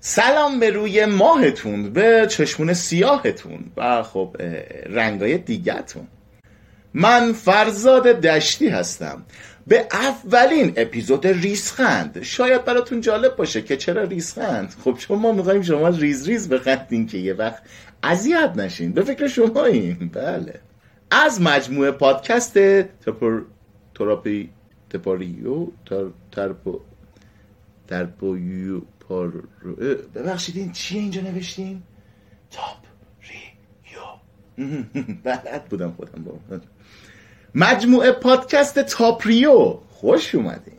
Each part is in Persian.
سلام به روی ماهتون به چشمون سیاهتون و خب رنگای دیگهتون. من فرزاد دشتی هستم. به اولین اپیزود ریزخند شاید براتون جالب باشه که چرا ریزخند خب چون ما می‌خوایم شما ریز ریز بخندین که یه وقت اذیت نشین. به فکر شماییم بله. از مجموعه پادکست تپر تراپی تپاریو تر ترپو ترپویو پار ببخشید این چیه اینجا نوشتین؟ تاپ ریو بلد بودم خودم با مجموعه پادکست تاپریو خوش اومدین.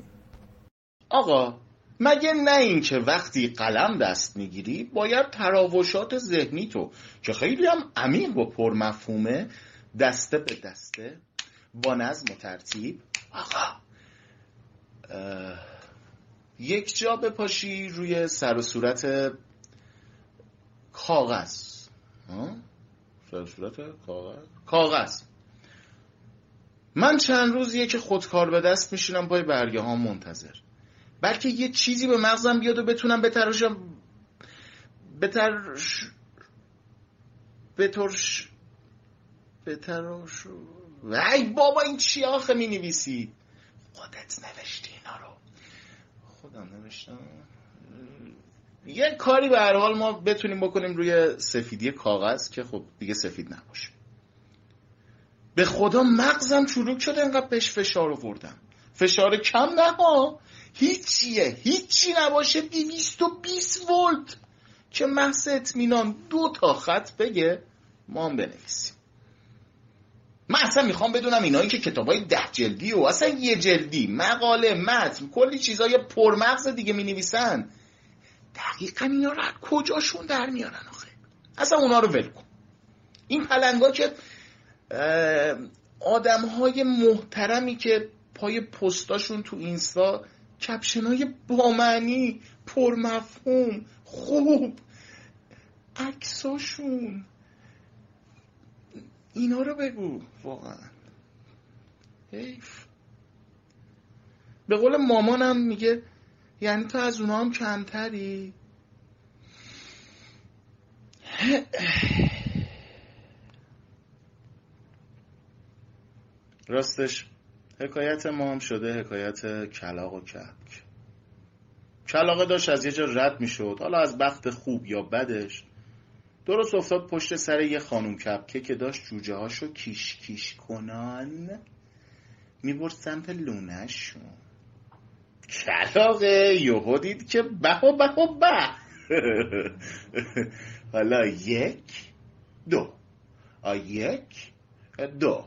آقا مگه نه اینکه وقتی قلم دست می‌گیری باید تراوشات ذهنی تو که خیلی هم عمیق و پرمفهومه دسته به دسته با نظم و ترتیب. آقا. یک جا بپاشی روی سر و صورت کاغذ. سر و صورت کاغذ؟ کاغذ. من چند روزیه که خودکار به دست میشینم پای برگه ها منتظر. بلکه یه چیزی به مغزم بیاد و بتونم بتراشم بترش بترش بتراش وای بابا این چی آخه می نویسی خودت نوشتی اینا رو. خودم نوشتم. یه کاری به هر حال ما بتونیم بکنیم روی سفیدی کاغذ که خب دیگه سفید نباشه. به خدا مغزم چروک شده انقدر بهش فشار آوردم. فشار کم نه ها. هیچیه. هیچی نباشه. 220 ولت. که محض اطمینان دو تا خط بگه ما هم بنویسیم. اصلا می‌خوام بدونم اینایی که کتابای ده جلدی و اصلا یه جلدی مقاله متن کلی چیزای پرمغز دیگه می‌نویسن. دقیقا اینا رو کجاشون در میارن آخه؟ اصلا اونا رو ول کن. این پلنگا که آدم های محترمی که پای پستاشون تو اینستا کپشن های بامعنی پرمفهوم خوب عکساشون. اینا رو بگو. واقعا. حیف. به قول مامانم میگه یعنی تو از اونا هم کمتری؟ راستش حکایت ما هم شده حکایت کلاق و کبک. کلاقه داشت از یه جا رد می‌شد. حالا از بخت خوب یا بدش درست افتاد پشت سر یه خانوم کپکه که داشت جوجه هاشو کیش کیش کنان می‌برد سمت لونهشون. کلاقه یهو دید که به به به. حالا یک دو. آ یک دو.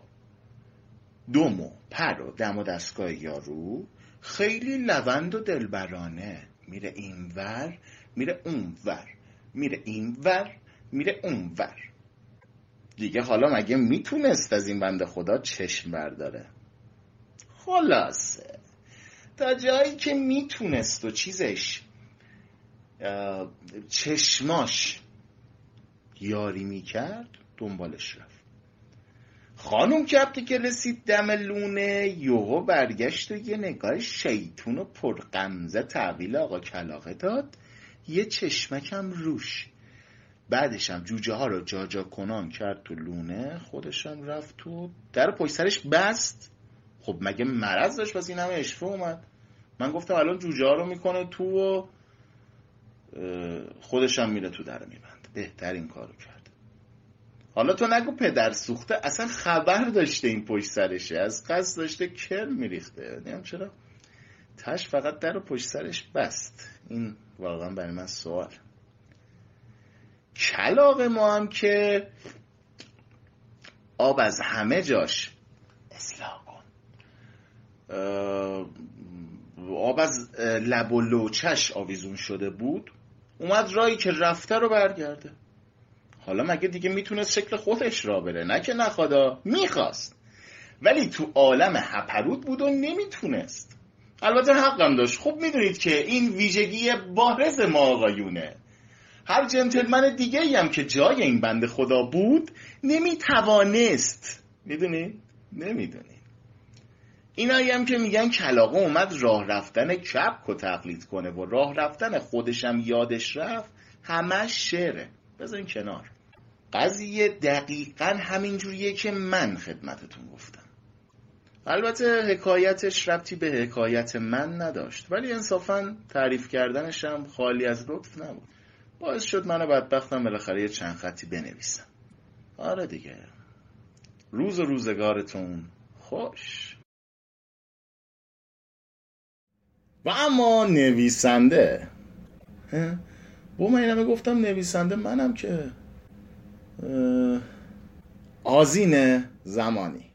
دومو پر و دم و دستگاه یارو. خیلی لوند و دلبرانه. میره اینور میره اونور. میره اینور. میره اونور. دیگه حالا مگه می‌تونست از این بنده خدا چشم برداره؟ خلاصه. تا جایی که می‌تونست و چیزش چشماش یاری می‌کرد دنبالش رفت. خانم کپتی که رسید دم لونه یوهو برگشت و یه نگاه شیطون و پرقمزه تحویل آقا کلاقه داد. یه چشمکم روش. بعدشم جوجه ها رو جاجا کنان کرد تو لونه خودشم رفت تو در پشت سرش بست. خب مگه مرض داشت پس این همه اشفه اومد؟ من گفتم الان جوجه ها رو می‌کنه تو و خودشم میره تو در میبند بهترین کارو کرد. حالا تو نگو پدر سوخته اصلا خبر داشته این پشت سرشه. از قصد داشته کر میریخته. نیم چرا؟ تش فقط در پشت سرش بست. این واقعا برای من سوال. کلاق ما هم که آب از همه جاش. اصلاح کن. آب از لب و لوچش آویزون شده بود. اومد رایی که رفته رو برگرده. حالا مگه دیگه می‌تونست شکل خودش را بره؟ نه که نخوادا می‌خواست. ولی تو عالم هپرود بود و نمی‌تونست. البته حقم داشت. خوب می‌دونید که این ویژگی بارز ما آقایونه. هر جنتلمن دیگه ای هم که جای این بند خدا بود نمی‌توانست. می‌دونی؟ نمی‌دونی. اینایی هم که میگن کلاقه اومد راه رفتن کپ و تقلید کنه و راه رفتن خودشم یادش رفت همش شعره. بذارین کنار. قضیه دقیقا همینجوریه که من خدمتتون گفتم. البته حکایتش ربطی به حکایت من نداشت ولی انصافا تعریف کردنش خالی از لطف نبود. باعث شد من بدبختم بالاخره یه چند خطی بنویسم. آره دیگه. روز و روزگارتون خوش. و اما نویسنده. با من اینمه گفتم نویسنده منم که. آزین زمانی.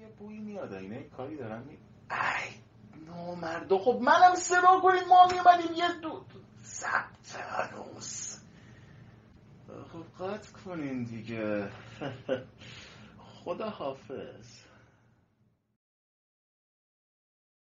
یه بوی میاد اینه کاری دارم. ای نامرده خب منم صدا کنید ما میومدیم یه دو قطع کنین دیگه. خدا حافظ